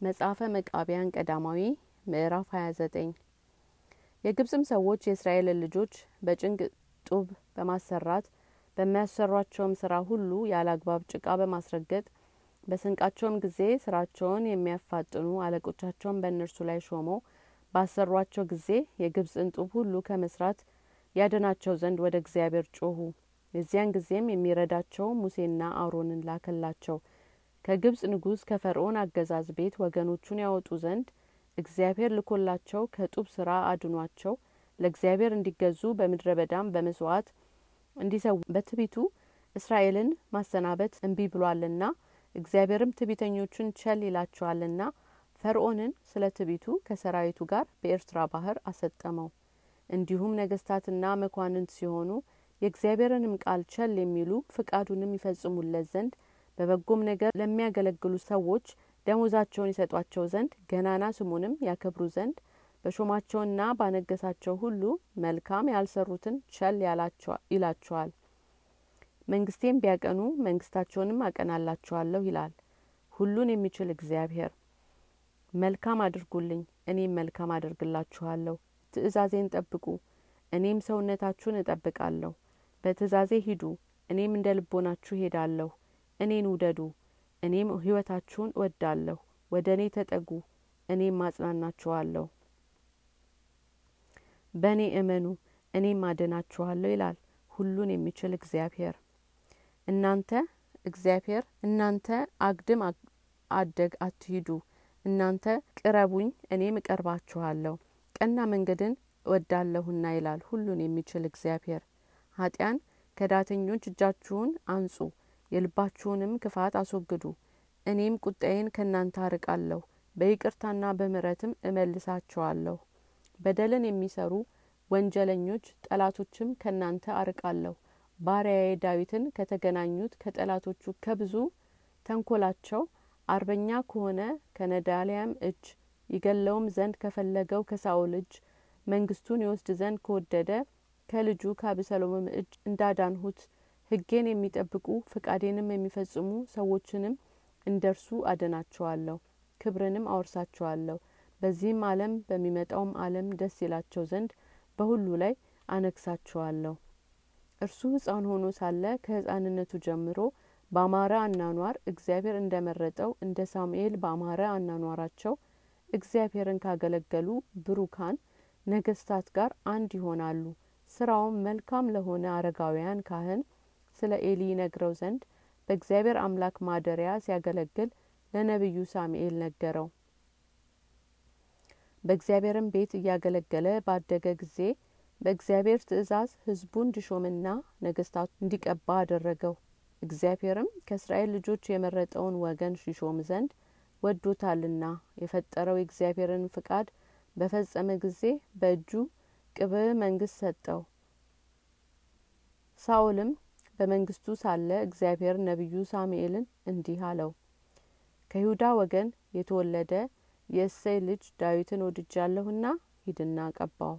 መጽሐፈ መቃቢያን ቀዳማዊ ምዕራፍ 29 የግብጽም ሰዎች የእስራኤልን ልጆች በጭንቅ ጡብ በማሰራት በሚያሰሯቸውም ስራ ሁሉ ያለ አግባብ ጭቃ በማስረገጥ በስንቃቸውም ጊዜ ስራቸውን የሚያፋጥኑ አለቆቻቸውን በእነርሱ ላይ ሾሞ ባሰሯቸው ጊዜ የግብጽን ጡብ ሁሉ ከመስራት ያድናቸው ዘንድ ወደ እግዚአብሔር ጮሁ። የዚያን ጊዜም የሚረዳቸው ሙሴና አሮንን ላከላቸው። ከግብጽ ንጉሥ ከፈርዖን አገዛዝ ቤት ወገኖቹን ያወጡ ዘንድ እግዚአብሔር ልኮላቸው ከጡብ ስራ አድኗቸው ለእግዚአብሔር እንዲገዙ በምድረ በዳም በመስዋዕት እንዲሰው በትቢቱ እስራኤልን ማሰናበት እምቢ ብሏልና እግዚአብሔርም ትቢተኞቹን ቸል ይላቸዋልና ፈርዖንን ስለ ትቢቱ ከሰራዊቱ ጋር በኤርትራ ባህር አሰጠመው። እንዲሁም ነገስታትና መኳንንት ሲሆኑ የእግዚአብሔርንም ቃል ቸል የሚሉ ፍቃዱንም ይፈጽሙለት ዘንድ በበጎም ነገር ለሚያገለግሉ ሰዎች ደሞዛቸውን ይሰጧቸው ዘንድ ገናና ስሙንም ያከብሩ ዘንድ በሾማቸውና ባነገሳቸው ሁሉ መልካም ያልሰሩትን ቸል ይላቸዋል። መንግስቴም ቢያቀኑ መንግስታቸውንም አቀናላቸዋለሁ ይላል ሁሉን የሚችል እግዚአብሔር። መልካም አድርጉልኝ፣ እኔም መልካም አደርግላችኋለሁ። ትእዛዜን ጠብቁ፣ እኔም ሰውነታችሁን እጠብቃለሁ። በትእዛዜ ሂዱ፣ እኔም እንደ ልቦናችሁ ሄዳለሁ። እኔን ውደዱ፣ እኔም ህይወታችሁን እወዳለሁ። ወደ እኔ ተጠጉ፣ እኔም ማጽናናችኋለሁ። በእኔ እመኑ፣ እኔም አድናችኋለሁ ይላል ሁሉን የሚችል እግዚአብሔር። እናንተ እግዚአብሔር እናንተ አግድም አደግ አትሂዱ፣ እናንተ ቅረቡኝ፣ እኔም እቀርባችኋለሁ። ቀና መንገድን እወዳለሁና ይላል ሁሉን የሚችል እግዚአብሔር። ኃጢያን ከዳተኞች እጃችሁን አንጹ፣ የልባችሁንም ክፋት አስወግዱ። እኔም ቁጣዬን ከእናንተ አርቃለሁ፣ በይቅርታና በምሕረትም እመልሳቸዋለሁ። በደልን የሚሰሩ ወንጀለኞች ጠላቶችም ከእናንተ አርቃለሁ። ባሪያዬ ዳዊትን ከተገናኙት ከጠላቶቹ ከብዙ ተንኮላቸው አርበኛ ከሆነ ከነዳሊያም እጅ ይገለውም ዘንድ ከፈለገው ከሳኦል እጅ መንግስቱን ይወስድ ዘንድ ከወደደ ከልጁ ከአብሰሎምም እጅ እንዳዳንሁት ሕጌን የሚጠብቁ ፈቃዴንም የሚፈጽሙ ሰዎችንም እንደርሱ አድናቸዋለሁ፣ ክብርንም አወርሳቸዋለሁ። በዚህም ዓለም በሚመጣውም ዓለም ደስ ይላቸው ዘንድ በሁሉ ላይ አነግሳቸዋለሁ። እርሱ ሕፃን ሆኖ ሳለ ከሕፃንነቱ ጀምሮ በአማረ አናኗር እግዚአብሔር እንደ መረጠው እንደ ሳሙኤል በአማረ አናኗራቸው እግዚአብሔርን ካገለገሉ ብሩካን ነገስታት ጋር አንድ ይሆናሉ። ስራውም መልካም ለሆነ አረጋውያን ካህን ስለ ኤሊ ይነግረው ዘንድ በእግዚአብሔር አምላክ ማደሪያ ሲያገለግል ለነቢዩ ሳሙኤል ነገረው። በእግዚአብሔርም ቤት እያገለገለ ባደገ ጊዜ በእግዚአብሔር ትእዛዝ ሕዝቡን እንዲሾምና ነገስታቱ እንዲቀባ አደረገው። እግዚአብሔርም ከእስራኤል ልጆች የመረጠውን ወገን ይሾም ዘንድ ወዶታልና የፈጠረው የእግዚአብሔርን ፍቃድ በፈጸመ ጊዜ በእጁ ቅብዕ መንግስት ሰጠው። ሳኦልም በመንግስቱ ሳለ እግዚአብሔር ነቢዩ ሳሙኤልን እንዲህ አለው፣ ከይሁዳ ወገን የተወለደ የእሴይ ልጅ ዳዊትን ወድጃለሁና ሂድና ቀባው።